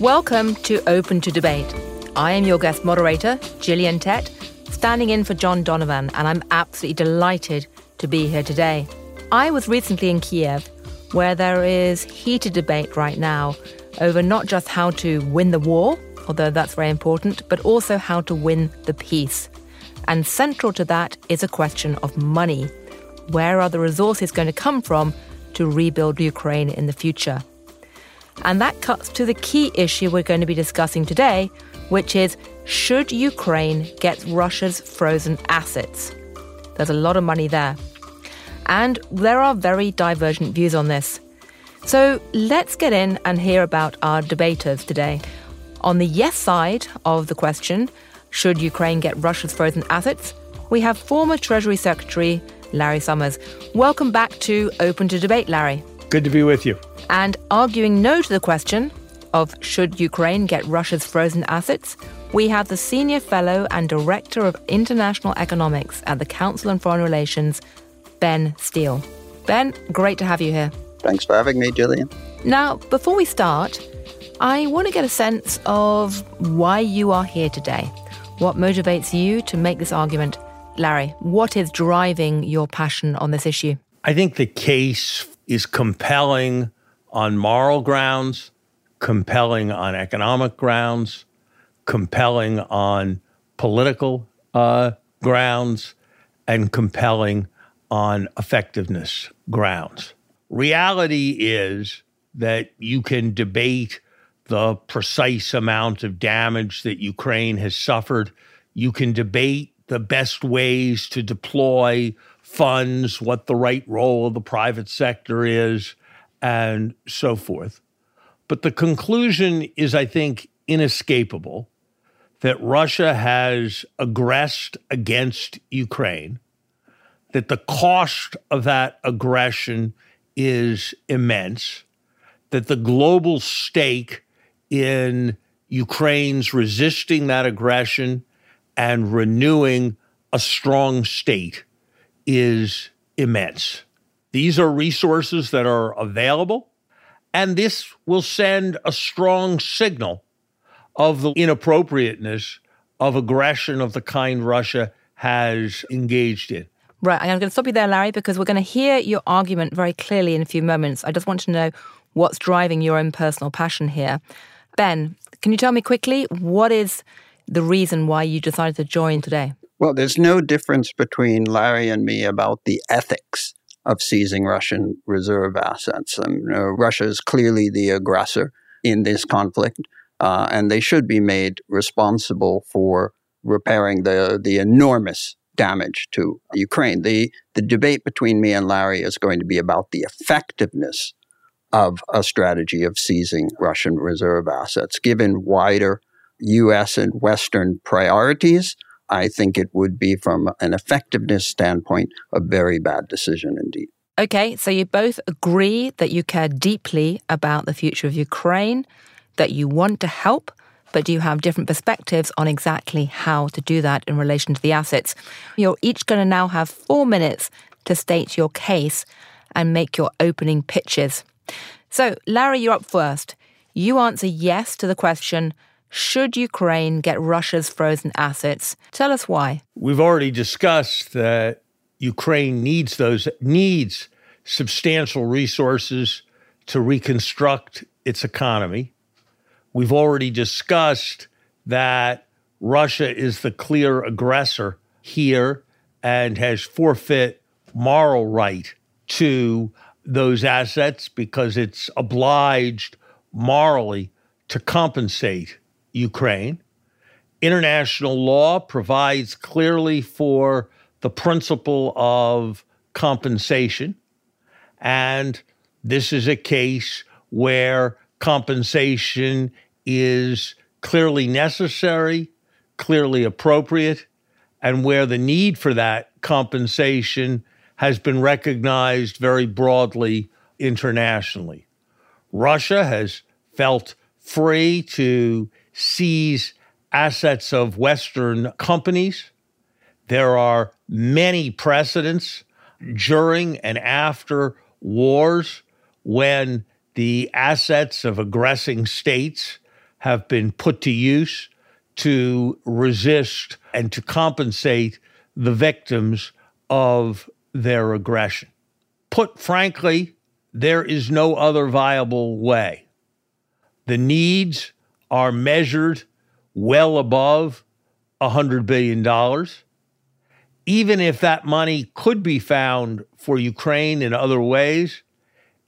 Welcome to Open to Debate. I am your guest moderator, Gillian Tett, standing in for John Donovan, and I'm absolutely delighted to be here today. I was recently in Kiev, where there is heated debate right now over not just how to win the war, although that's very important, but also how to win the peace. And central to that is a question of money. Where are the resources going to come from to rebuild Ukraine in the future? And that cuts to the key issue we're going to be discussing today, which is should Ukraine get Russia's frozen assets? There's a lot of money there. And there are very divergent views on this. So let's get in and hear about our debaters today. On the yes side of the question, should Ukraine get Russia's frozen assets? We have former Treasury Secretary Larry Summers. Welcome back to Open to Debate, Larry. Good to be with you. And arguing no to the question of should Ukraine get Russia's frozen assets, we have the Senior Fellow and Director of International Economics at the Council on Foreign Relations, Benn Steil. Ben, great to have you here. Thanks for having me, Gillian. Now, before we start, I want to get a sense of why you are here today. What motivates you to make this argument? Larry, what is driving your passion on this issue? I think the case is compelling on moral grounds, compelling on economic grounds, compelling on political uh, grounds, and compelling on effectiveness grounds. Reality is that you can debate the precise amount of damage that Ukraine has suffered. You can debate the best ways to deploy funds, what the right role of the private sector is, and so forth. But the conclusion is, I think, inescapable that Russia has aggressed against Ukraine, that the cost of that aggression is immense, that the global stake in Ukraine's resisting that aggression and renewing a strong state is immense. These are resources that are available, and this will send a strong signal of the inappropriateness of aggression of the kind Russia has engaged in. Right, I'm going to stop you there, Larry, because we're going to hear your argument very clearly in a few moments. I just want to know what's driving your own personal passion here. Ben, can you tell me quickly what is the reason why you decided to join today? Well, there's no difference between Larry and me about the ethics of seizing Russian reserve assets. Um, you know, Russia is clearly the aggressor in this conflict, uh, and they should be made responsible for repairing the the enormous damage to Ukraine. The the debate between me and Larry is going to be about the effectiveness of a strategy of seizing Russian reserve assets, given wider U.S. and Western priorities I think it would be, from an effectiveness standpoint, a very bad decision indeed. Okay, so you both agree that you care deeply about the future of Ukraine, that you want to help, but you have different perspectives on exactly how to do that in relation to the assets. You're each going to now have four minutes to state your case and make your opening pitches. So, Larry, you're up first. You answer yes to the question should Ukraine get Russia's frozen assets? Tell us why. We've already discussed that Ukraine needs those needs substantial resources to reconstruct its economy. We've already discussed that Russia is the clear aggressor here and has forfeit moral right to those assets because it's obliged morally to compensate Ukraine. International law provides clearly for the principle of compensation. And this is a case where compensation is clearly necessary, clearly appropriate, and where the need for that compensation has been recognized very broadly internationally. Russia has felt free to seize assets of Western companies. There are many precedents during and after wars when the assets of aggressing states have been put to use to resist and to compensate the victims of their aggression. Put frankly, there is no other viable way. The needs are measured well above $100 billion. Even if that money could be found for Ukraine in other ways,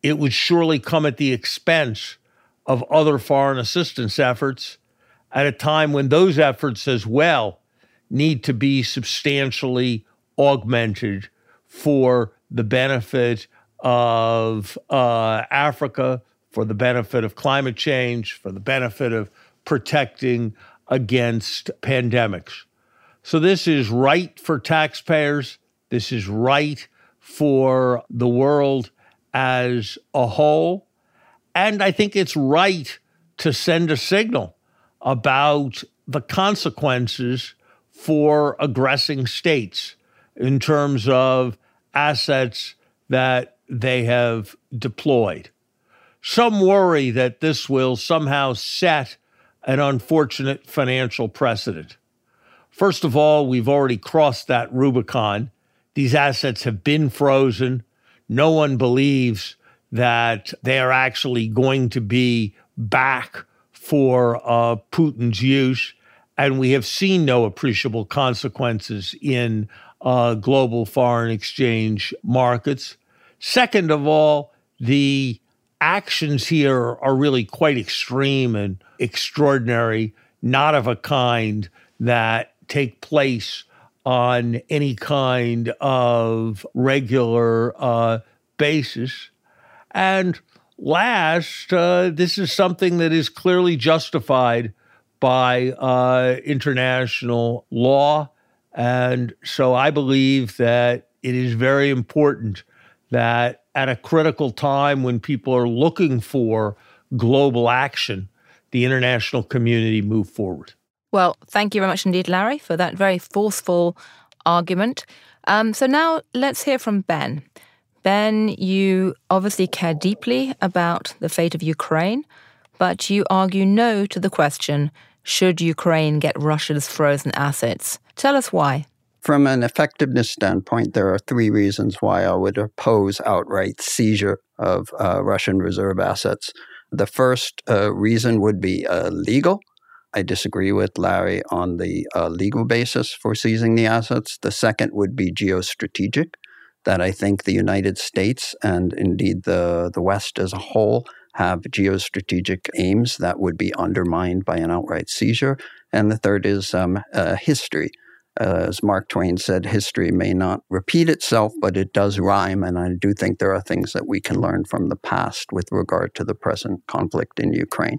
it would surely come at the expense of other foreign assistance efforts at a time when those efforts as well need to be substantially augmented for the benefit of uh, Africa, for the benefit of climate change, for the benefit of protecting against pandemics. So, this is right for taxpayers. This is right for the world as a whole. And I think it's right to send a signal about the consequences for aggressing states in terms of assets that they have deployed. Some worry that this will somehow set an unfortunate financial precedent. First of all, we've already crossed that Rubicon. These assets have been frozen. No one believes that they are actually going to be back for uh, Putin's use. And we have seen no appreciable consequences in uh, global foreign exchange markets. Second of all, the actions here are really quite extreme and extraordinary, not of a kind that take place on any kind of regular uh, basis. And last, uh, this is something that is clearly justified by uh, international law. And so I believe that it is very important that at a critical time when people are looking for global action, the international community move forward. Well, thank you very much indeed, Larry, for that very forceful argument. Um, so now let's hear from Ben. Ben, you obviously care deeply about the fate of Ukraine, but you argue no to the question should Ukraine get Russia's frozen assets? Tell us why. From an effectiveness standpoint, there are three reasons why I would oppose outright seizure of uh, Russian reserve assets. The first uh, reason would be uh, legal. I disagree with Larry on the uh, legal basis for seizing the assets. The second would be geostrategic, that I think the United States and indeed the, the West as a whole have geostrategic aims that would be undermined by an outright seizure. And the third is um, uh, history Uh, as Mark Twain said, history may not repeat itself, but it does rhyme. And I do think there are things that we can learn from the past with regard to the present conflict in Ukraine.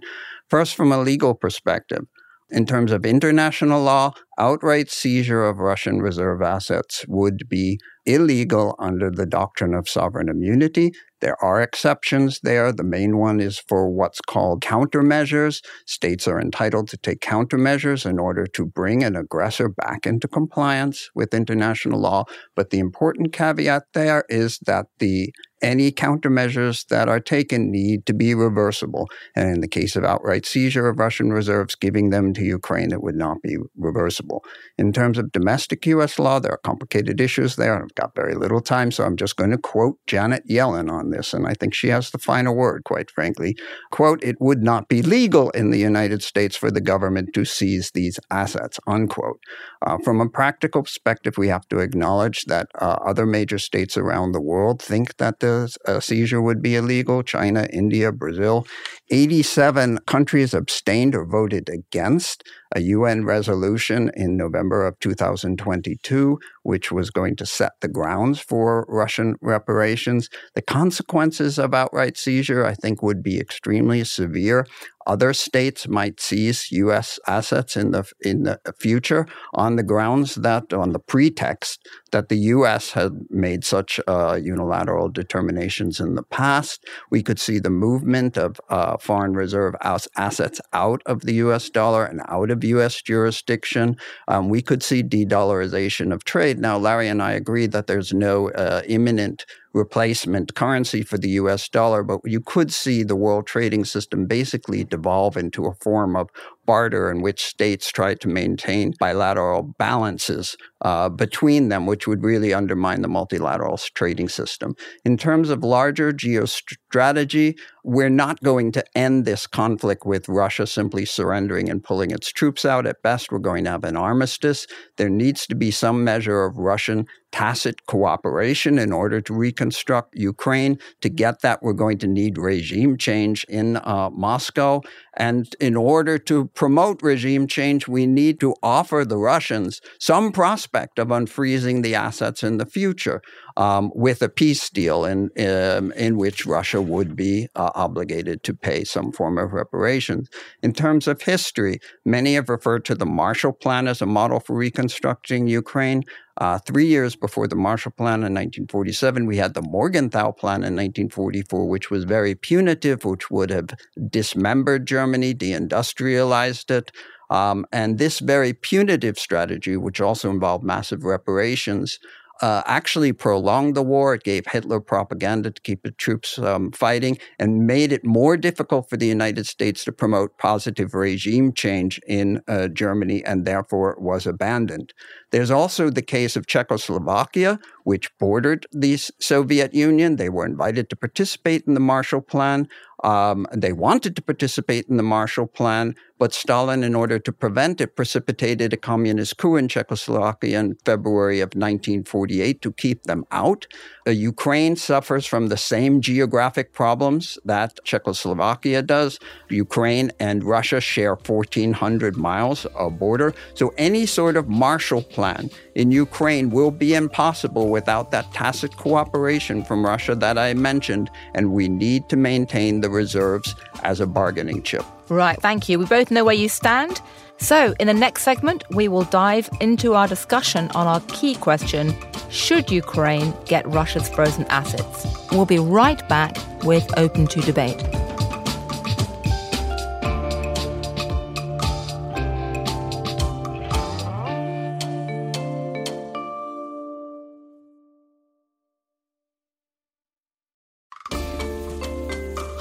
First, from a legal perspective, in terms of international law, outright seizure of Russian reserve assets would be illegal under the doctrine of sovereign immunity. There are exceptions there. The main one is for what's called countermeasures. States are entitled to take countermeasures in order to bring an aggressor back into compliance with international law. But the important caveat there is that the any countermeasures that are taken need to be reversible. And in the case of outright seizure of Russian reserves, giving them to Ukraine, it would not be reversible. In terms of domestic U.S. law, there are complicated issues there. I've got very little time, so I'm just going to quote Janet Yellen on this. And I think she has the final word, quite frankly. Quote, it would not be legal in the United States for the government to seize these assets, unquote. Uh, from a practical perspective, we have to acknowledge that uh, other major states around the world think that uh, seizure would be illegal China, India, Brazil. 87 countries abstained or voted against. A UN resolution in November of 2022, which was going to set the grounds for Russian reparations. The consequences of outright seizure, I think, would be extremely severe. Other states might seize U.S. assets in the in the future on the grounds that, on the pretext that the U.S. had made such uh, unilateral determinations in the past. We could see the movement of uh, foreign reserve assets out of the U.S. dollar and out of U.S. jurisdiction. Um, we could see de-dollarization of trade. Now, Larry and I agree that there's no uh, imminent replacement currency for the US dollar, but you could see the world trading system basically devolve into a form of barter in which states try to maintain bilateral balances uh, between them, which would really undermine the multilateral trading system. In terms of larger geostrategy, we're not going to end this conflict with Russia simply surrendering and pulling its troops out. At best, we're going to have an armistice. There needs to be some measure of Russian tacit cooperation in order to reconstruct Ukraine. To get that, we're going to need regime change in uh, Moscow. And in order to promote regime change, we need to offer the Russians some prospect of unfreezing the assets in the future um, with a peace deal in, um, in which Russia would be uh, obligated to pay some form of reparations. In terms of history, many have referred to the Marshall Plan as a model for reconstructing Ukraine. Uh, three years before the Marshall Plan in 1947, we had the Morgenthau Plan in 1944, which was very punitive, which would have dismembered Germany, deindustrialized it. Um, and this very punitive strategy, which also involved massive reparations, uh, actually prolonged the war. It gave Hitler propaganda to keep the troops um, fighting and made it more difficult for the United States to promote positive regime change in uh, Germany and therefore was abandoned. There's also the case of Czechoslovakia, which bordered the Soviet Union. They were invited to participate in the Marshall Plan. Um, they wanted to participate in the Marshall Plan, but Stalin, in order to prevent it, precipitated a communist coup in Czechoslovakia in February of 1948 to keep them out. Uh, Ukraine suffers from the same geographic problems that Czechoslovakia does. Ukraine and Russia share 1,400 miles of border. So any sort of Marshall Plan in Ukraine will be impossible without that tacit cooperation from Russia that I mentioned, and we need to maintain the reserves as a bargaining chip. Right, thank you. We both know where you stand. So, in the next segment, we will dive into our discussion on our key question Should Ukraine get Russia's frozen assets? We'll be right back with Open to Debate.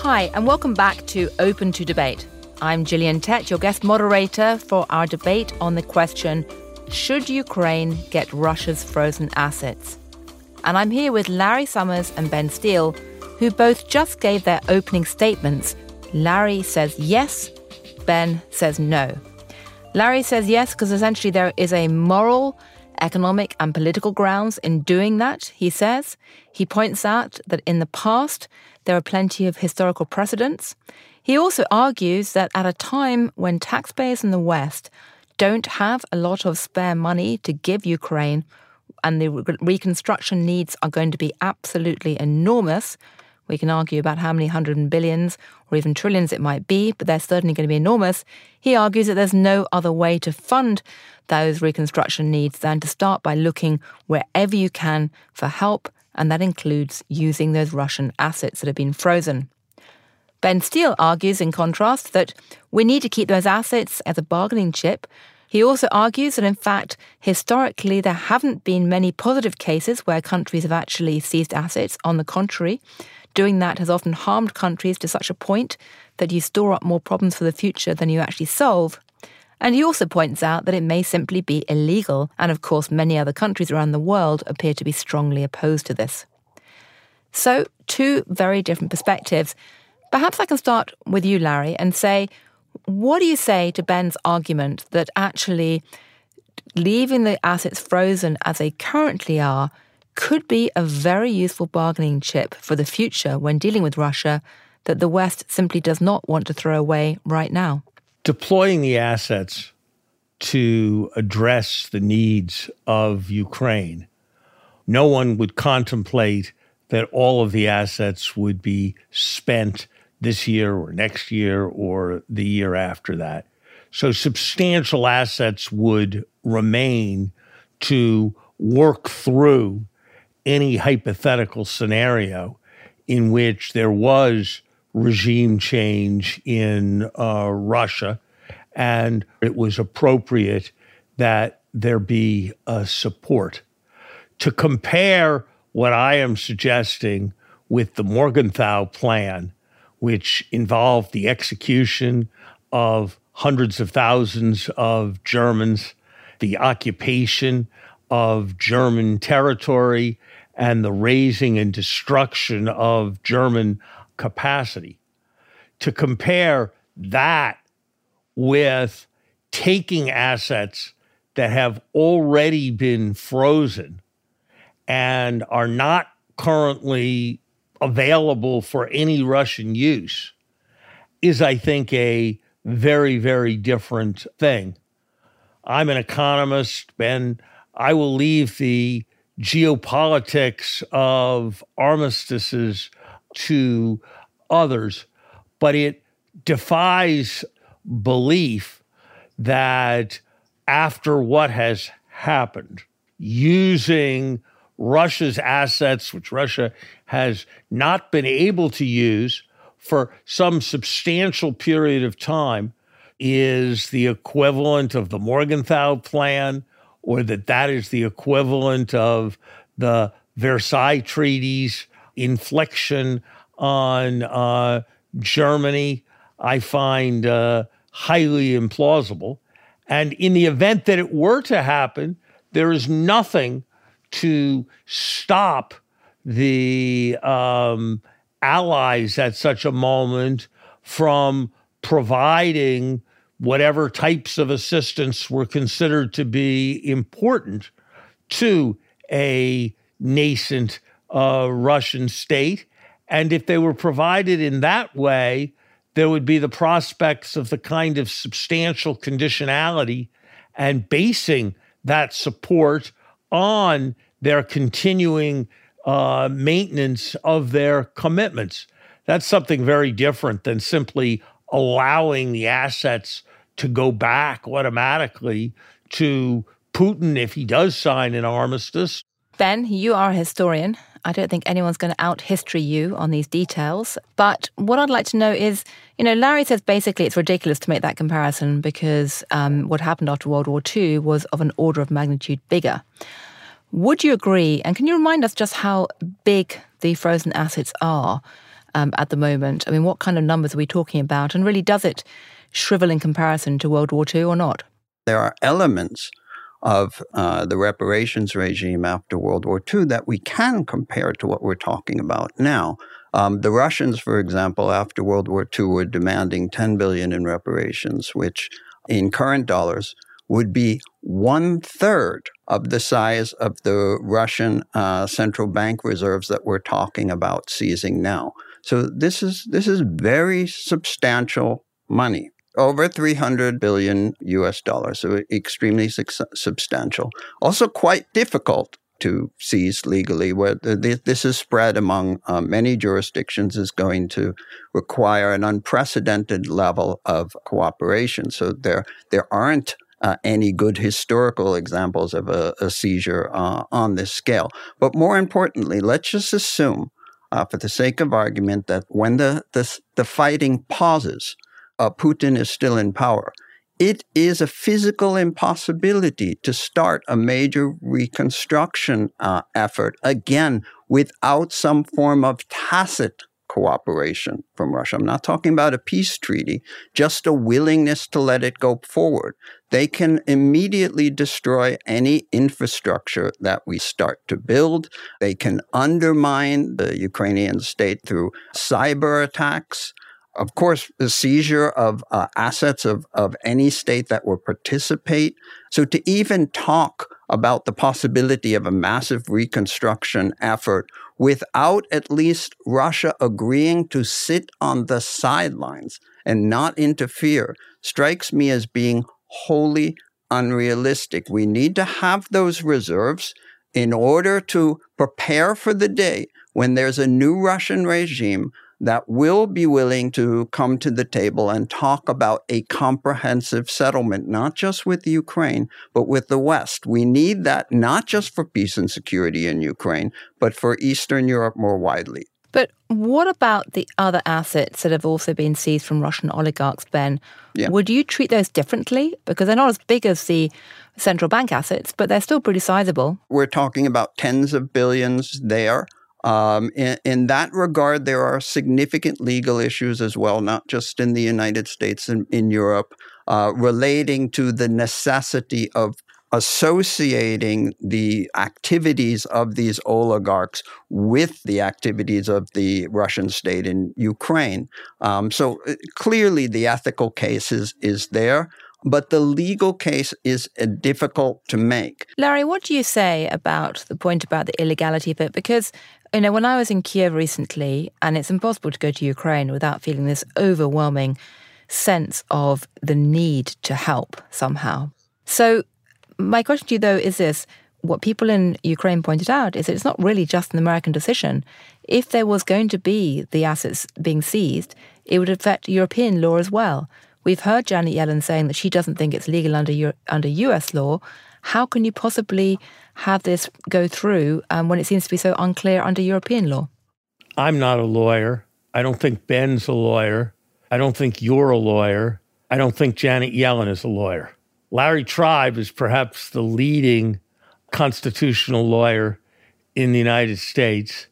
Hi, and welcome back to Open to Debate. I'm Gillian Tett, your guest moderator for our debate on the question Should Ukraine get Russia's frozen assets? And I'm here with Larry Summers and Benn Steil, who both just gave their opening statements. Larry says yes, Ben says no. Larry says yes because essentially there is a moral, economic, and political grounds in doing that, he says. He points out that in the past, there are plenty of historical precedents. He also argues that at a time when taxpayers in the West don't have a lot of spare money to give Ukraine, and the reconstruction needs are going to be absolutely enormous. We can argue about how many hundred billions or even trillions it might be, but they're certainly going to be enormous. He argues that there's no other way to fund those reconstruction needs than to start by looking wherever you can for help and that includes using those Russian assets that have been frozen. Benn Steil argues, in contrast, that we need to keep those assets as a bargaining chip. He also argues that, in fact, historically, there haven't been many positive cases where countries have actually seized assets. On the contrary, doing that has often harmed countries to such a point that you store up more problems for the future than you actually solve. And he also points out that it may simply be illegal, and of course, many other countries around the world appear to be strongly opposed to this. So, two very different perspectives. Perhaps I can start with you, Larry, and say, what do you say to Ben's argument that actually leaving the assets frozen as they currently are could be a very useful bargaining chip for the future when dealing with Russia that the West simply does not want to throw away right now? Deploying the assets to address the needs of Ukraine. No one would contemplate that all of the assets would be spent this year or next year or the year after that. So substantial assets would remain to work through any hypothetical scenario in which there was regime change in uh, Russia and it was appropriate that there be a support. To compare what I am suggesting with the Morgenthau plan, which involved the execution of hundreds of thousands of Germans, the occupation of German territory, and the raising and destruction of German capacity. To compare that with taking assets that have already been frozen and are not currently available for any Russian use is, I think, a very, very different thing. I'm an economist, and I will leave the geopolitics of armistices to others, but it defies belief that after what has happened, using Russia's assets, which Russia has not been able to use for some substantial period of time, is the equivalent of the Morgenthau Plan, or that that is the equivalent of the Versailles treaties inflection on uh, Germany, I find uh, highly implausible. And in the event that it were to happen, there is nothing to stop the um, allies at such a moment from providing whatever types of assistance were considered to be important to a nascent uh, Russian state. And if they were provided in that way, there would be the prospects of the kind of substantial conditionality and basing that support on their continuing uh, maintenance of their commitments. That's something very different than simply allowing the assets to go back automatically to Putin if he does sign an armistice. Ben, you are a historian. I don't think anyone's going to out history you on these details. But what I'd like to know is, you know, Larry says basically it's ridiculous to make that comparison because um, what happened after World War II was of an order of magnitude bigger. Would you agree? And can you remind us just how big the frozen assets are um, at the moment? I mean, what kind of numbers are we talking about? And really, does it shrivel in comparison to World War II or not? There are elements of uh, the reparations regime after World War II that we can compare to what we're talking about now. Um, the Russians, for example, after World War II, were demanding 10 billion in reparations, which in current dollars would be one third of the size of the Russian uh, central bank reserves that we're talking about seizing now. So this is this is very substantial money over 300 billion US dollars, so extremely su- substantial. Also, quite difficult to seize legally, where this is spread among uh, many jurisdictions, is going to require an unprecedented level of cooperation. So there, there aren't uh, any good historical examples of a, a seizure uh, on this scale. But more importantly, let's just assume, uh, for the sake of argument, that when the, the, the fighting pauses, uh, Putin is still in power. It is a physical impossibility to start a major reconstruction uh, effort again without some form of tacit cooperation from Russia. I'm not talking about a peace treaty, just a willingness to let it go forward. They can immediately destroy any infrastructure that we start to build. They can undermine the Ukrainian state through cyber attacks of course, the seizure of uh, assets of, of any state that will participate. So to even talk about the possibility of a massive reconstruction effort without at least Russia agreeing to sit on the sidelines and not interfere strikes me as being wholly unrealistic. We need to have those reserves in order to prepare for the day when there's a new Russian regime that will be willing to come to the table and talk about a comprehensive settlement, not just with Ukraine, but with the West. We need that not just for peace and security in Ukraine, but for Eastern Europe more widely. But what about the other assets that have also been seized from Russian oligarchs, Ben? Yeah. Would you treat those differently? Because they're not as big as the central bank assets, but they're still pretty sizable. We're talking about tens of billions there. Um, in, in, that regard, there are significant legal issues as well, not just in the United States and in Europe, uh, relating to the necessity of associating the activities of these oligarchs with the activities of the Russian state in Ukraine. Um, so uh, clearly, the ethical case is, is there but the legal case is uh, difficult to make. Larry, what do you say about the point about the illegality of it? Because, you know, when I was in Kiev recently, and it's impossible to go to Ukraine without feeling this overwhelming sense of the need to help somehow. So, my question to you, though, is this what people in Ukraine pointed out is that it's not really just an American decision. If there was going to be the assets being seized, it would affect European law as well. We've heard Janet Yellen saying that she doesn't think it's legal under U- under US law. How can you possibly have this go through um, when it seems to be so unclear under European law? I'm not a lawyer. I don't think Ben's a lawyer. I don't think you're a lawyer. I don't think Janet Yellen is a lawyer. Larry Tribe is perhaps the leading constitutional lawyer in the United States.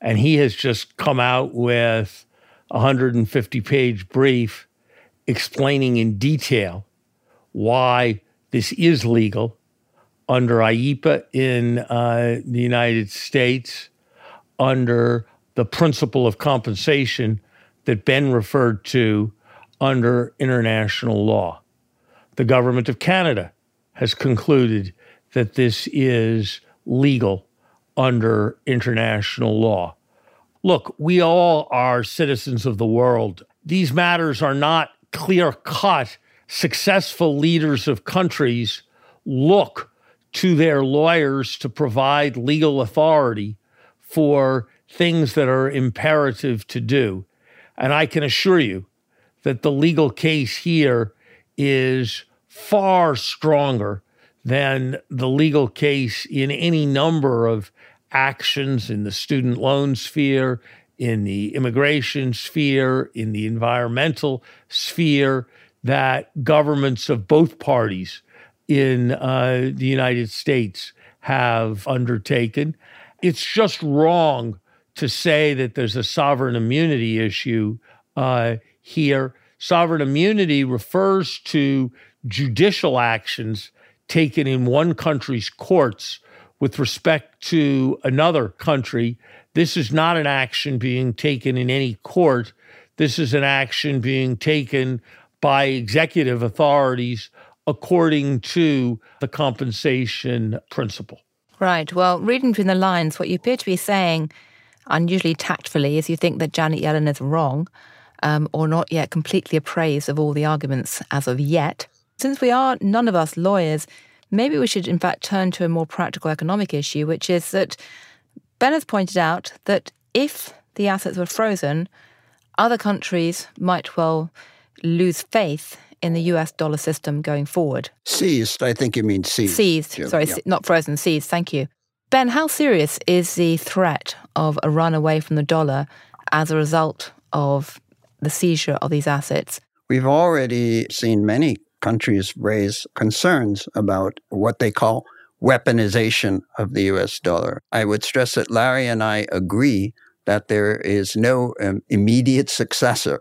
And he has just come out with a 150 page brief explaining in detail why this is legal under IEEPA in uh, the United States, under the principle of compensation that Ben referred to under international law. The government of Canada has concluded that this is legal under international law. Look, we all are citizens of the world. These matters are not clear cut, successful leaders of countries look to their lawyers to provide legal authority for things that are imperative to do. And I can assure you that the legal case here is far stronger than the legal case in any number of actions in the student loan sphere, in the immigration sphere, in the environmental sphere, that governments of both parties in uh, the United States have undertaken. It's just wrong to say that there's a sovereign immunity issue uh, here. Sovereign immunity refers to judicial actions taken in one country's courts with respect to another country this is not an action being taken in any court. This is an action being taken by executive authorities according to the compensation principle. Right. Well, reading between the lines, what you appear to be saying, unusually tactfully, is you think that Janet Yellen is wrong um, or not yet completely appraised of all the arguments as of yet. Since we are none of us lawyers, maybe we should in fact turn to a more practical economic issue, which is that Ben has pointed out that if the assets were frozen, other countries might well lose faith in the US dollar system going forward. Seized, I think you mean seized. Seized, sorry, yeah. not frozen, seized, thank you. Ben, how serious is the threat of a run away from the dollar as a result of the seizure of these assets? We've already seen many countries raise concerns about what they call weaponization of the US dollar. I would stress that Larry and I agree that there is no um, immediate successor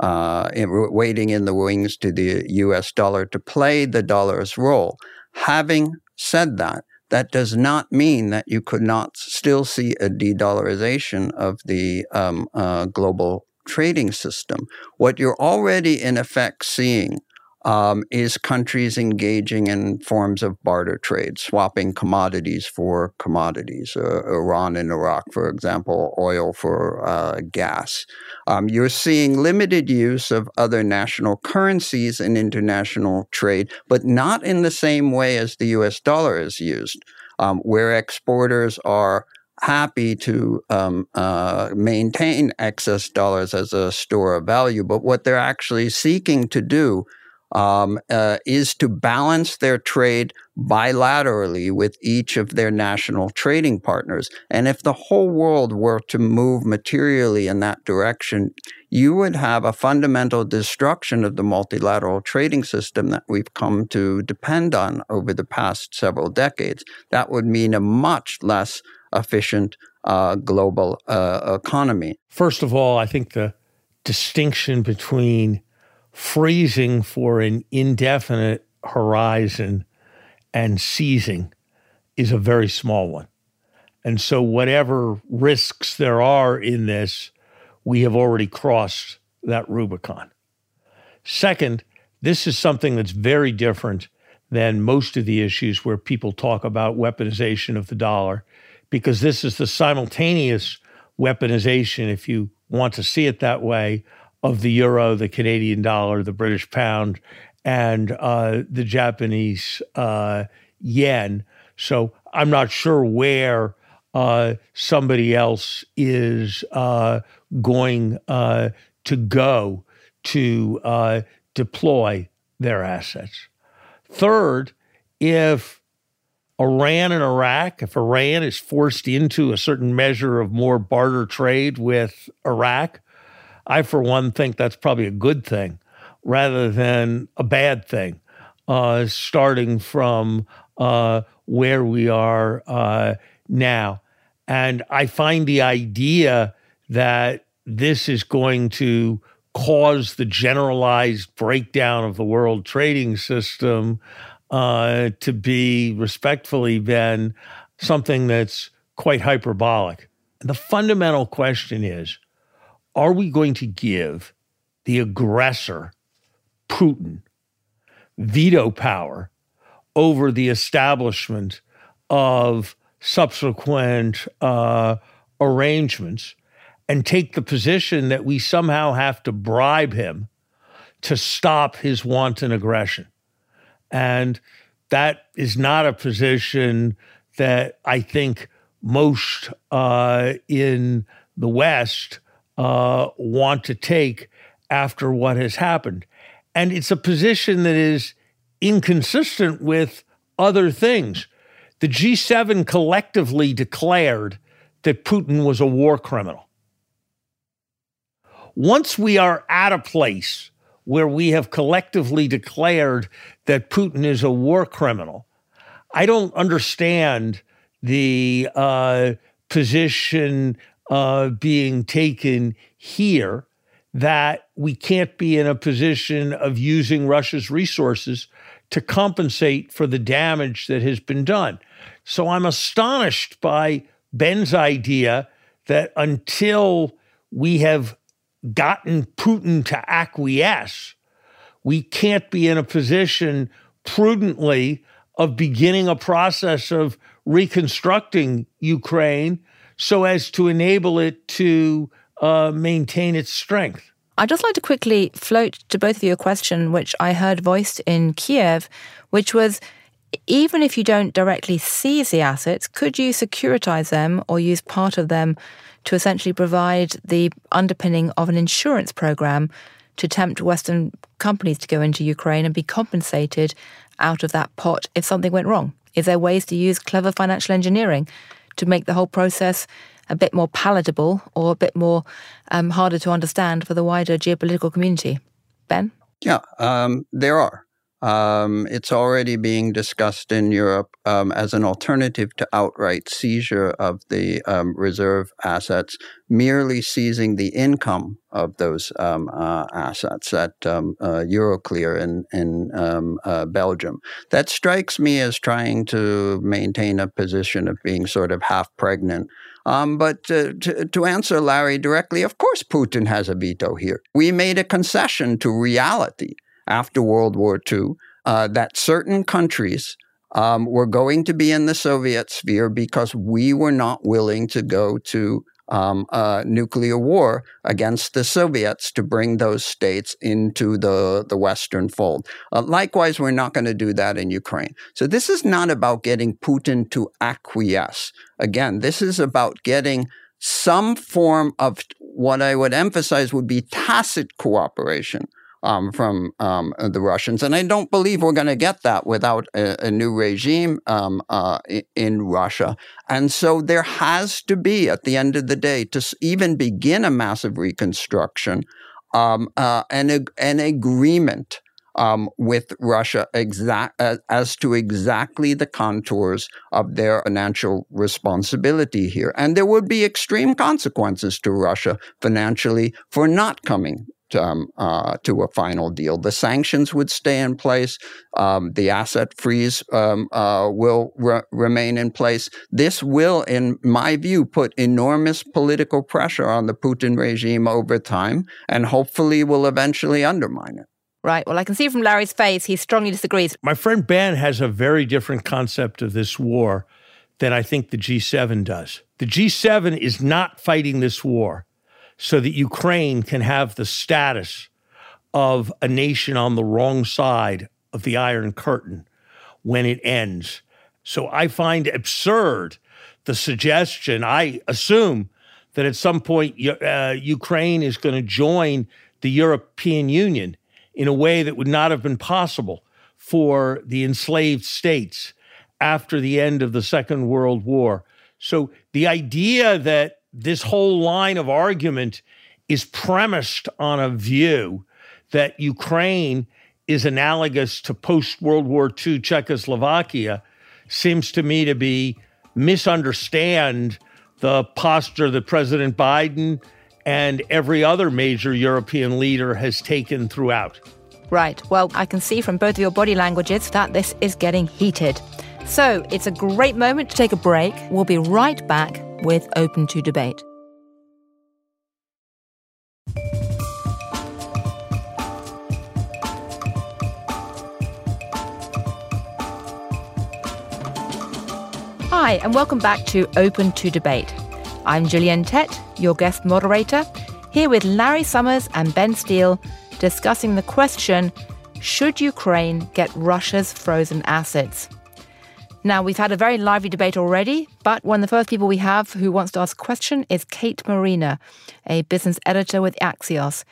uh, in, waiting in the wings to the US dollar to play the dollar's role. Having said that, that does not mean that you could not still see a de dollarization of the um, uh, global trading system. What you're already in effect seeing um, is countries engaging in forms of barter trade, swapping commodities for commodities. Uh, Iran and Iraq, for example, oil for uh, gas. Um, you're seeing limited use of other national currencies in international trade, but not in the same way as the US dollar is used, um, where exporters are happy to um, uh, maintain excess dollars as a store of value, but what they're actually seeking to do um, uh, is to balance their trade bilaterally with each of their national trading partners. And if the whole world were to move materially in that direction, you would have a fundamental destruction of the multilateral trading system that we've come to depend on over the past several decades. That would mean a much less efficient uh, global uh, economy. First of all, I think the distinction between freezing for an indefinite horizon and seizing is a very small one. And so, whatever risks there are in this, we have already crossed that Rubicon. Second, this is something that's very different than most of the issues where people talk about weaponization of the dollar, because this is the simultaneous weaponization, if you want to see it that way, of the euro, the Canadian dollar, the British pound, and uh, the Japanese uh, yen. So I'm not sure where uh, somebody else is uh, going uh, to go to uh, deploy their assets. Third, if Iran and Iraq, if Iran is forced into a certain measure of more barter trade with Iraq, I, for one, think that's probably a good thing rather than a bad thing, uh, starting from uh, where we are uh, now. And I find the idea that this is going to cause the generalized breakdown of the world trading system uh, to be, respectfully, Ben, something that's quite hyperbolic. The fundamental question is are we going to give the aggressor, Putin, veto power over the establishment of subsequent uh, arrangements and take the position that we somehow have to bribe him to stop his wanton aggression? And that is not a position that I think most uh, in the West uh, want to take after what has happened. And it's a position that is inconsistent with other things. The G7 collectively declared that Putin was a war criminal. Once we are at a place where we have collectively declared that Putin is a war criminal, I don't understand the uh, position uh, being taken here that we can't be in a position of using Russia's resources to compensate for the damage that has been done. So I'm astonished by Ben's idea that until we have gotten Putin to acquiesce, we can't be in a position prudently of beginning a process of reconstructing Ukraine so as to enable it to uh, maintain its strength. I'd just like to quickly float to both of you a question which I heard voiced in Kiev, which was even if you don't directly seize the assets, could you securitize them or use part of them to essentially provide the underpinning of an insurance program to tempt Western companies to go into Ukraine and be compensated out of that pot if something went wrong? Is there ways to use clever financial engineering to make the whole process a bit more palatable or a bit more um, harder to understand for the wider geopolitical community. Ben? Yeah, um, there are. Um, it's already being discussed in Europe um, as an alternative to outright seizure of the um, reserve assets, merely seizing the income of those um, uh, assets at um, uh, Euroclear in, in um, uh, Belgium. That strikes me as trying to maintain a position of being sort of half pregnant um, but to, to, answer Larry directly, of course Putin has a veto here. We made a concession to reality after World War II uh, that certain countries um, were going to be in the Soviet sphere because we were not willing to go to um, nuclear war against the Soviets to bring those states into the, the Western fold. Uh, likewise, we're not going to do that in Ukraine. So this is not about getting Putin to acquiesce. Again, this is about getting some form of what I would emphasize would be tacit cooperation um, from um, the Russians. And I don't believe we're going to get that without a, a new regime um, uh, in Russia. And so there has to be, at the end of the day, to even begin a massive reconstruction, um, uh, an, an agreement. Um, with Russia exact, uh, as to exactly the contours of their financial responsibility here. And there would be extreme consequences to Russia financially for not coming um, uh, to a final deal. The sanctions would stay in place. Um, the asset freeze um, uh, will re- remain in place. This will, in my view, put enormous political pressure on the Putin regime over time and hopefully will eventually undermine it. Right. Well, I can see from Larry's face he strongly disagrees. My friend Benn has a very different concept of this war than I think the G7 does. The G7 is not fighting this war so that Ukraine can have the status of a nation on the wrong side of the Iron Curtain when it ends. So I find absurd the suggestion. I assume that at some point uh, Ukraine is going to join the European Union in a way that would not have been possible for the enslaved states after the end of the Second World War. So the idea that this whole line of argument is premised on a view that Ukraine is analogous to post World War II Czechoslovakia seems to me to be misunderstand the posture that President Biden and every other major European leader has taken throughout. Right. Well, I can see from both of your body languages that this is getting heated. So it's a great moment to take a break. We'll be right back with Open to Debate. Hi, and welcome back to Open to Debate. I'm Gillian Tett, your guest moderator, here with Larry Summers and Benn Steil discussing the question Should Ukraine get Russia's frozen assets? Now, we've had a very lively debate already, but one of the first people we have who wants to ask a question is Kate Marino, a business editor with Axios.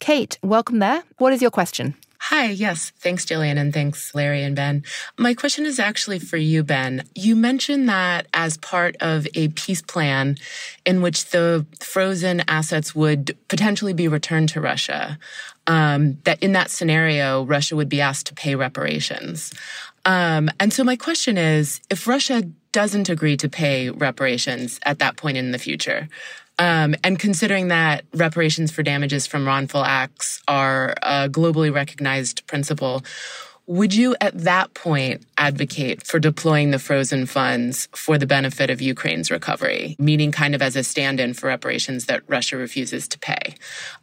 Kate, welcome there. What is your question? Hi, yes. Thanks, Gillian, and thanks, Larry and Benn. My question is actually for you, Benn. You mentioned that as part of a peace plan in which the frozen assets would potentially be returned to Russia, um, that in that scenario, Russia would be asked to pay reparations. Um, and so my question is, if Russia doesn't agree to pay reparations at that point in the future, um, and considering that reparations for damages from wrongful acts are a globally recognized principle, would you at that point advocate for deploying the frozen funds for the benefit of Ukraine's recovery, meaning kind of as a stand in for reparations that Russia refuses to pay?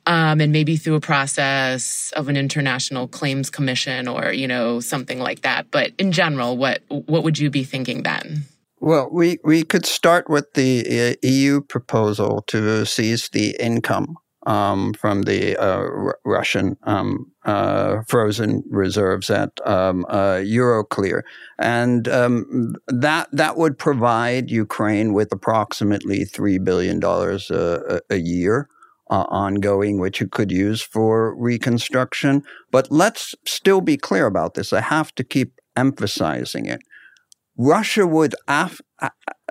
Um, and maybe through a process of an international claims commission or, you know, something like that. But in general, what, what would you be thinking then? Well, we, we could start with the uh, EU proposal to seize the income um, from the uh, R- Russian um, uh, frozen reserves at um, uh, Euroclear, and um, that that would provide Ukraine with approximately three billion dollars a, a year. Uh, ongoing, which it could use for reconstruction. But let's still be clear about this. I have to keep emphasizing it. Russia would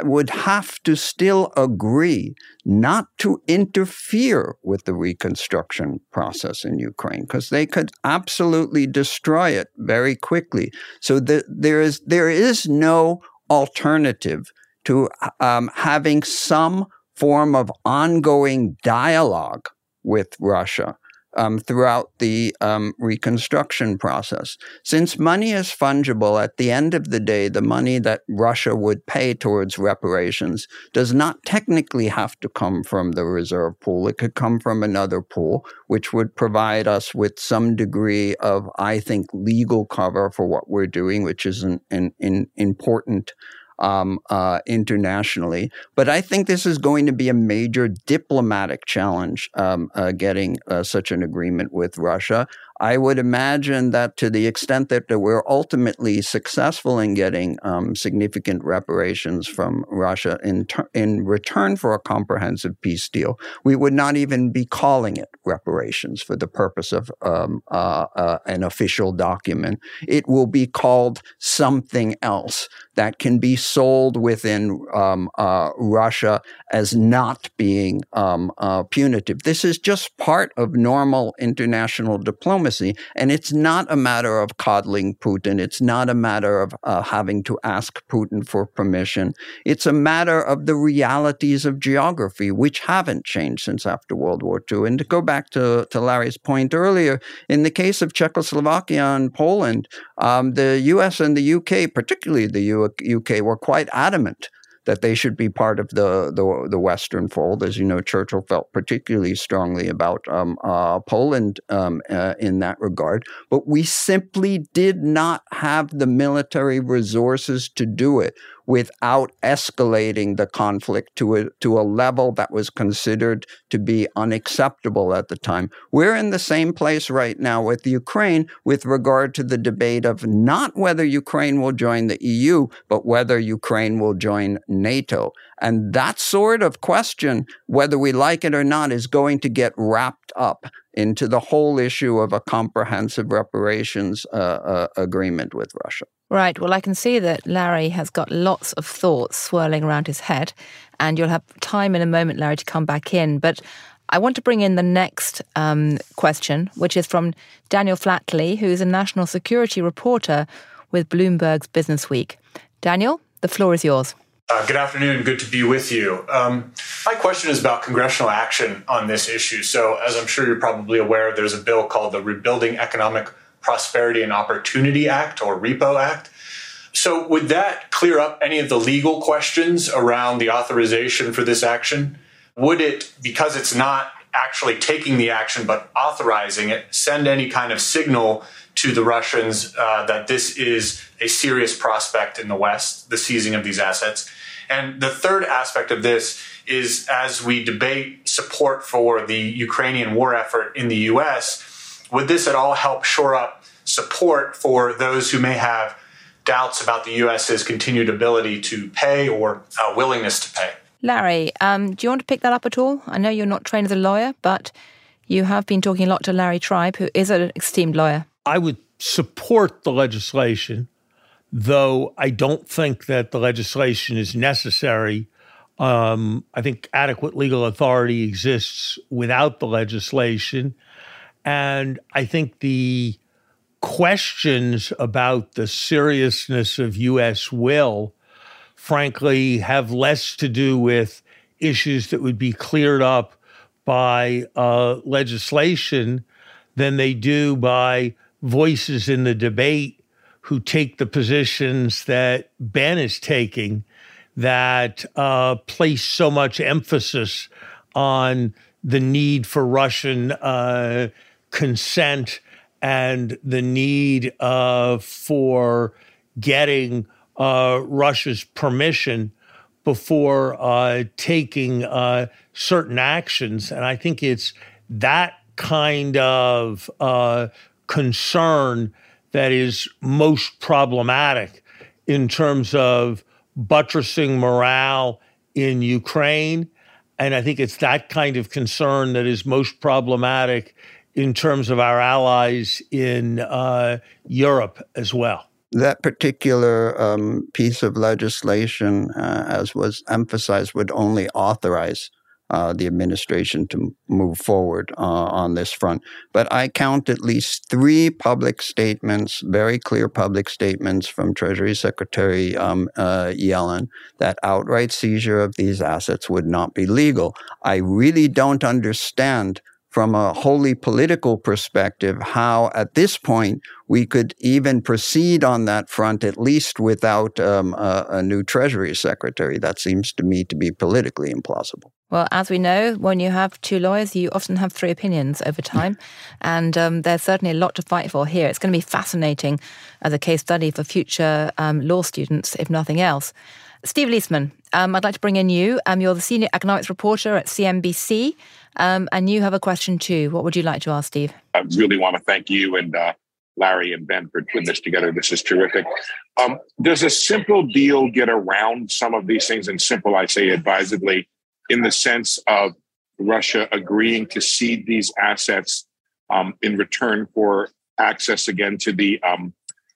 would have to still agree not to interfere with the reconstruction process in Ukraine because they could absolutely destroy it very quickly. So the, there is there is no alternative to um, having some form of ongoing dialogue with Russia um, throughout the um, reconstruction process. Since money is fungible, at the end of the day, the money that Russia would pay towards reparations does not technically have to come from the reserve pool. It could come from another pool, which would provide us with some degree of, I think, legal cover for what we're doing, which is an, an, an important um, uh, internationally. But I think this is going to be a major diplomatic challenge um, uh, getting uh, such an agreement with Russia. I would imagine that to the extent that we're ultimately successful in getting um, significant reparations from Russia in, ter- in return for a comprehensive peace deal, we would not even be calling it reparations for the purpose of um, uh, uh, an official document. It will be called something else that can be sold within um, uh, Russia as not being um, uh, punitive. This is just part of normal international diplomacy, and it's not a matter of coddling Putin. It's not a matter of uh, having to ask Putin for permission. It's a matter of the realities of geography, which haven't changed since after World War II. And to go back to, to Larry's point earlier, in the case of Czechoslovakia and Poland, um, the U.S. and the U.K., particularly the U- UK were quite adamant that they should be part of the, the, the Western fold. As you know, Churchill felt particularly strongly about um, uh, Poland um, uh, in that regard. But we simply did not have the military resources to do it without escalating the conflict to a, to a level that was considered to be unacceptable at the time. We're in the same place right now with Ukraine with regard to the debate of not whether Ukraine will join the EU, but whether Ukraine will join NATO. And that sort of question, whether we like it or not, is going to get wrapped up into the whole issue of a comprehensive reparations uh, uh, agreement with Russia. Right. Well, I can see that Larry has got lots of thoughts swirling around his head, and you'll have time in a moment, Larry, to come back in. But I want to bring in the next um, question, which is from Daniel Flatley, who is a national security reporter with Bloomberg's Business Week. Daniel, the floor is yours. Uh, good afternoon. Good to be with you. Um, my question is about congressional action on this issue. So, as I'm sure you're probably aware, there's a bill called the Rebuilding Economic Prosperity and Opportunity Act or REPO Act. So, would that clear up any of the legal questions around the authorization for this action? Would it, because it's not actually taking the action but authorizing it, send any kind of signal to the Russians uh, that this is a serious prospect in the West, the seizing of these assets? And the third aspect of this is as we debate support for the Ukrainian war effort in the US, would this at all help shore up support for those who may have doubts about the US's continued ability to pay or uh, willingness to pay? Larry, um, do you want to pick that up at all? I know you're not trained as a lawyer, but you have been talking a lot to Larry Tribe, who is an esteemed lawyer. I would support the legislation, though I don't think that the legislation is necessary. Um, I think adequate legal authority exists without the legislation. And I think the questions about the seriousness of U.S. will, frankly, have less to do with issues that would be cleared up by uh, legislation than they do by voices in the debate who take the positions that Benn is taking that uh, place so much emphasis on the need for Russian uh, consent and the need uh, for getting uh, Russia's permission before uh, taking uh, certain actions. And I think it's that kind of uh, concern that is most problematic in terms of buttressing morale in Ukraine. And I think it's that kind of concern that is most problematic in terms of our allies in uh, Europe as well. That particular um, piece of legislation, uh, as was emphasized, would only authorize uh, the administration to move forward uh, on this front. But I count at least three public statements, very clear public statements from Treasury Secretary um, uh, Yellen that outright seizure of these assets would not be legal. I really don't understand from a wholly political perspective how, at this point, we could even proceed on that front, at least without um, a, a new Treasury Secretary. That seems to me to be politically implausible. Well, as we know, when you have two lawyers, you often have three opinions over time. and um, there's certainly a lot to fight for here. It's going to be fascinating as a case study for future um, law students, if nothing else. Steve Liesman, um, I'd like to bring in you. Um, you're the senior economics reporter at CNBC, um, and you have a question too. What would you like to ask, Steve? I really want to thank you and uh, Larry and Benn for putting this together. This is terrific. Um, does a simple deal get around some of these things? And simple, I say advisedly, in the sense of Russia agreeing to cede these assets um, in return for access again to the um,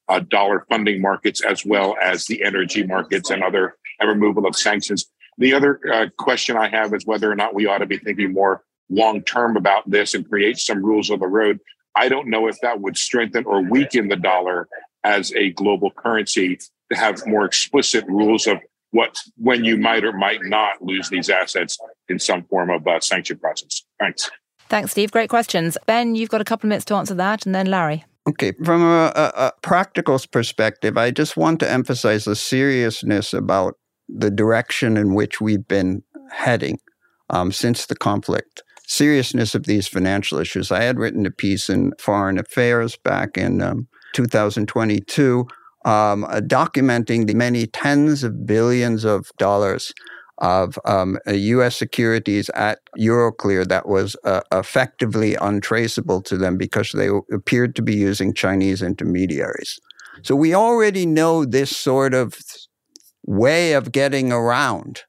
uh, dollar funding markets as well as the energy markets and other and removal of sanctions. The other uh, question I have is whether or not we ought to be thinking more long term about this and create some rules of the road. I don't know if that would strengthen or weaken the dollar as a global currency to have more explicit rules of what when you might or might not lose these assets in some form of uh, sanction process. Thanks. Thanks, Steve. Great questions. Benn, you've got a couple of minutes to answer that, and then Larry. Okay, from a, a, a practical perspective, I just want to emphasize the seriousness about the direction in which we've been heading um, since the conflict. Seriousness of these financial issues. I had written a piece in Foreign Affairs back in um, 2022 um, uh, documenting the many tens of billions of dollars of um, U.S. securities at Euroclear that was uh, effectively untraceable to them because they appeared to be using Chinese intermediaries. So we already know this sort of way of getting around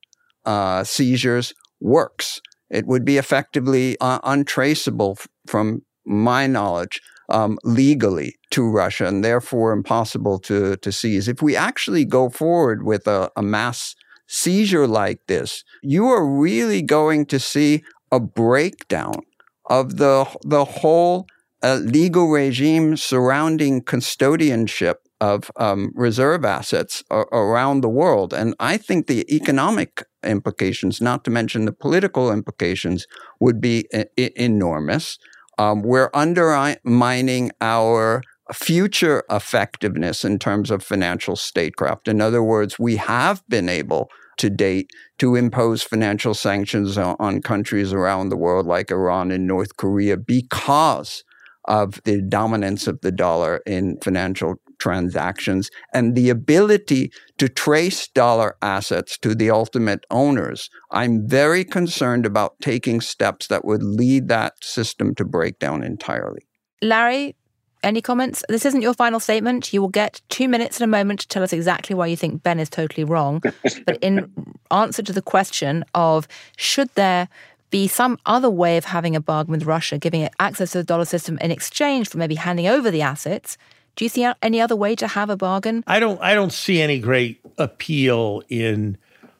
uh, seizures works. It would be effectively uh, untraceable f- from my knowledge um, legally to Russia and therefore impossible to, to seize. If we actually go forward with a, a mass seizure like this, you are really going to see a breakdown of the, the whole uh, legal regime surrounding custodianship of um, reserve assets a- around the world. And I think the economic implications, not to mention the political implications, would be I- enormous. Um, we're undermining our future effectiveness in terms of financial statecraft. In other words, we have been able to date to impose financial sanctions on, countries around the world like Iran and North Korea because of the dominance of the dollar in financial transactions and the ability to trace dollar assets to the ultimate owners. I'm very concerned about taking steps that would lead that system to break down entirely. Larry, any comments? This isn't your final statement. You will get two minutes in a moment to tell us exactly why you think Benn is totally wrong. but in answer to the question of should there be some other way of having a bargain with Russia, giving it access to the dollar system in exchange for maybe handing over the assets? Do you see any other way to have a bargain? I don't. I don't see any great appeal in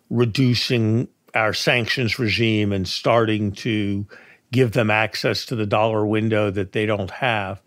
reducing our sanctions regime and starting to give them access to the dollar window that they don't have.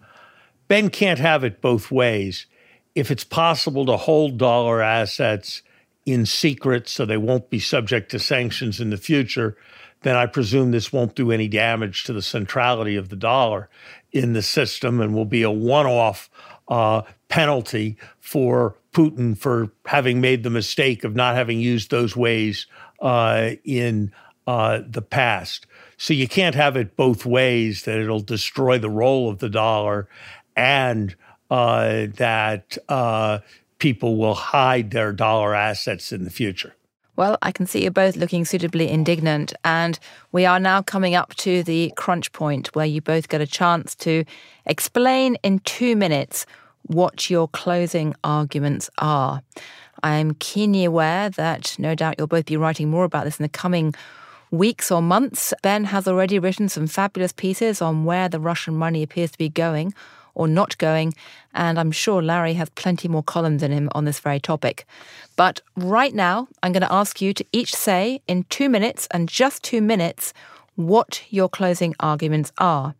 Benn can't have it both ways. If it's possible to hold dollar assets in secret so they won't be subject to sanctions in the future, then I presume this won't do any damage to the centrality of the dollar in the system and will be a one off uh, penalty for Putin for having made the mistake of not having used those ways uh, in uh, the past. So you can't have it both ways that it'll destroy the role of the dollar and uh, that uh, people will hide their dollar assets in the future. Well, I can see you're both looking suitably indignant, and we are now coming up to the crunch point where you both get a chance to explain in two minutes what your closing arguments are. I'm keenly aware that no doubt you'll both be writing more about this in the coming weeks or months. Benn has already written some fabulous pieces on where the Russian money appears to be going or not going. And I'm sure Larry has plenty more columns in him on this very topic. But right now, I'm going to ask you to each say in two minutes and just two minutes what your closing arguments are.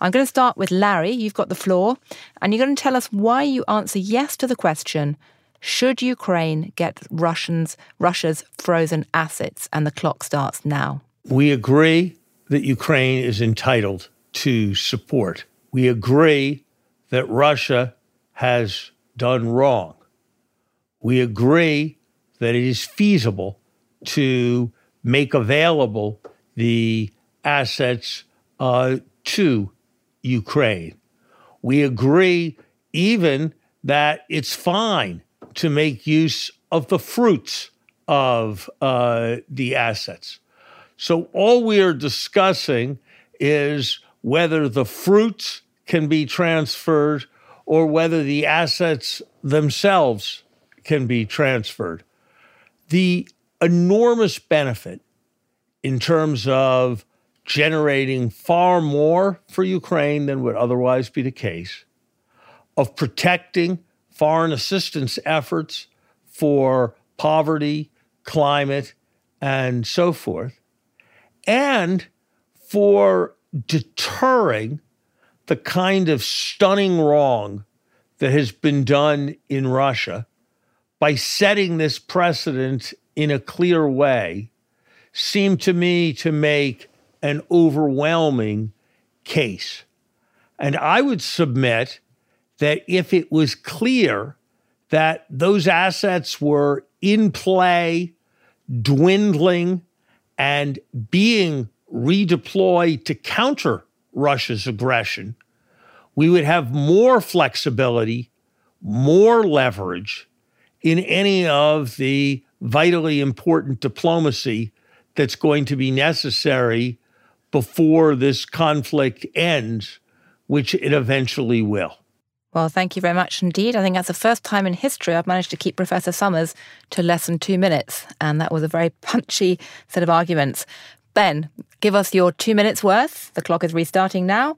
I'm going to start with Larry. You've got the floor, and you're going to tell us why you answer yes to the question Should Ukraine get Russians, Russia's frozen assets? And the clock starts now. We agree that Ukraine is entitled to support. We agree that Russia has done wrong. We agree that it is feasible to make available the assets uh, to Ukraine. We agree even that it's fine to make use of the fruits of uh, the assets. So all we are discussing is whether the fruits can be transferred or whether the assets themselves can be transferred. The enormous benefit in terms of generating far more for Ukraine than would otherwise be the case, of protecting foreign assistance efforts for poverty, climate, and so forth, and for deterring the kind of stunning wrong that has been done in Russia by setting this precedent in a clear way seem to me to make an overwhelming case. And I would submit that if it was clear that those assets were in play, dwindling, and being redeployed to counter Russia's aggression, we would have more flexibility, more leverage in any of the vitally important diplomacy that's going to be necessary before this conflict ends, which it eventually will. Well, thank you very much indeed. I think that's the first time in history I've managed to keep Professor Summers to less than two minutes. And that was a very punchy set of arguments. Benn, give us your two minutes worth, the clock is restarting now,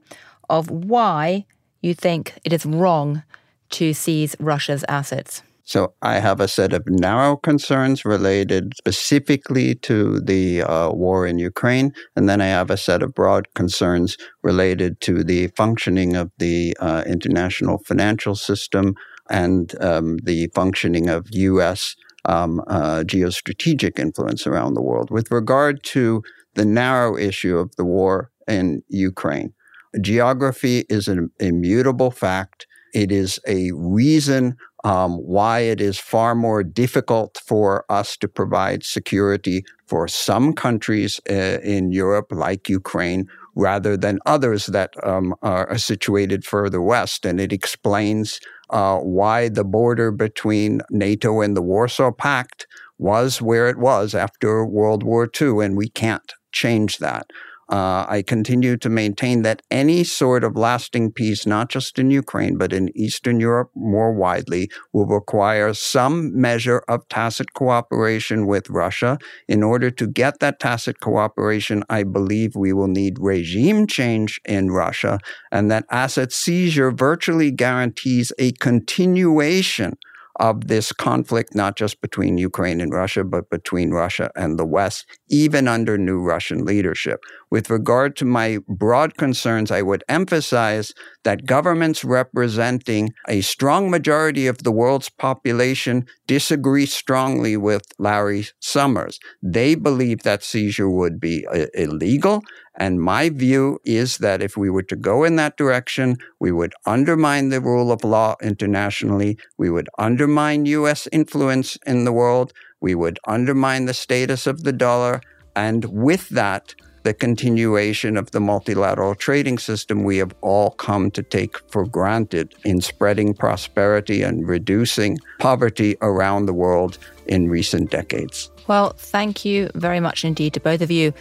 of why you think it is wrong to seize Russia's assets. So I have a set of narrow concerns related specifically to the uh, war in Ukraine, and then I have a set of broad concerns related to the functioning of the uh, international financial system and um, the functioning of U.S. Um, uh, geostrategic influence around the world. With regard to the narrow issue of the war in Ukraine, geography is an immutable fact. It is a reason um, why it is far more difficult for us to provide security for some countries uh, in Europe, like Ukraine, rather than others that um, are situated further west. And it explains uh, why the border between NATO and the Warsaw Pact was where it was after World War II, and we can't change that. Uh, I continue to maintain that any sort of lasting peace, not just in Ukraine, but in Eastern Europe more widely, will require some measure of tacit cooperation with Russia. In order to get that tacit cooperation, I believe we will need regime change in Russia, and that asset seizure virtually guarantees a continuation of this conflict, not just between Ukraine and Russia, but between Russia and the West, even under new Russian leadership. With regard to my broad concerns, I would emphasize that governments representing a strong majority of the world's population disagree strongly with Larry Summers. They believe that seizure would be illegal. And my view is that if we were to go in that direction, we would undermine the rule of law internationally. We would undermine U.S. influence in the world. We would undermine the status of the dollar. And with that, the continuation of the multilateral trading system we have all come to take for granted in spreading prosperity and reducing poverty around the world in recent decades. Well, thank you very much indeed to both of you.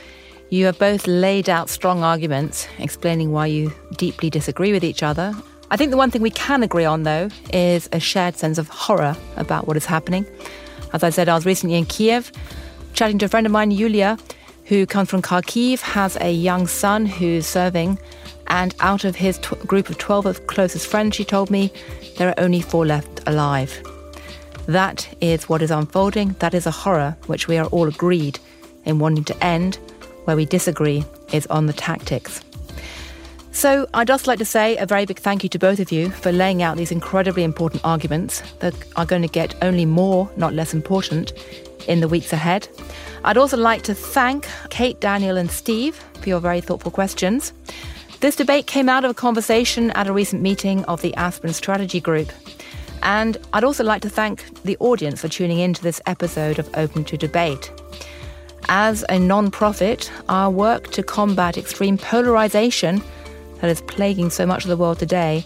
You have both laid out strong arguments explaining why you deeply disagree with each other. I think the one thing we can agree on, though, is a shared sense of horror about what is happening. As I said, I was recently in Kiev chatting to a friend of mine, Yulia, who comes from Kharkiv, has a young son who's serving, and out of his t- group of 12 closest friends, she told me, there are only four left alive. That is what is unfolding. That is a horror which we are all agreed in wanting to end where we disagree is on the tactics. So, I'd just like to say a very big thank you to both of you for laying out these incredibly important arguments that are going to get only more, not less important, in the weeks ahead. I'd also like to thank Kate, Daniel, and Steve for your very thoughtful questions. This debate came out of a conversation at a recent meeting of the Aspen Strategy Group. And I'd also like to thank the audience for tuning in to this episode of Open to Debate. As a non profit, our work to combat extreme polarization that is plaguing so much of the world today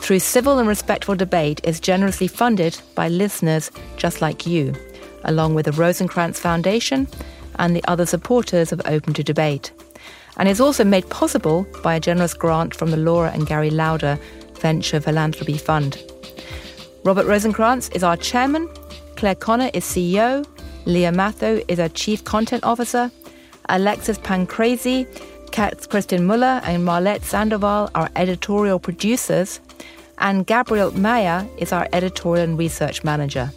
through civil and respectful debate is generously funded by listeners just like you, along with the Rosenkranz Foundation and the other supporters of Open to Debate. And is also made possible by a generous grant from the Laura and Gary Lauder Venture Philanthropy Fund. Robert Rosenkranz is our chairman, Clea Conner is CEO, Lia Matthow is our chief content officer, Alexis Pancrazi, Katz Kristin Muller, and Marlette Sandoval are editorial producers, and Gabriel Maya is our editorial and research manager.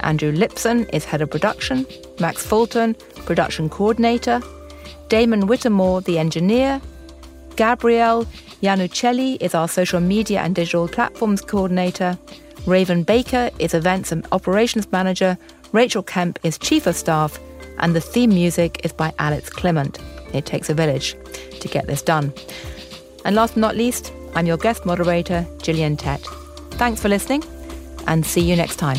Andrew Lipson is head of production, Max Fulton, production coordinator, Damon Whittemore, the engineer, Gabrielle Yanucelli is our social media and digital platforms coordinator, Raven Baker is events and operations manager, Rachel Kemp is chief of staff, and the theme music is by Alex Clement. It takes a village to get this done. And last but not least, I'm your guest moderator, Gillian Tett. Thanks for listening, and see you next time.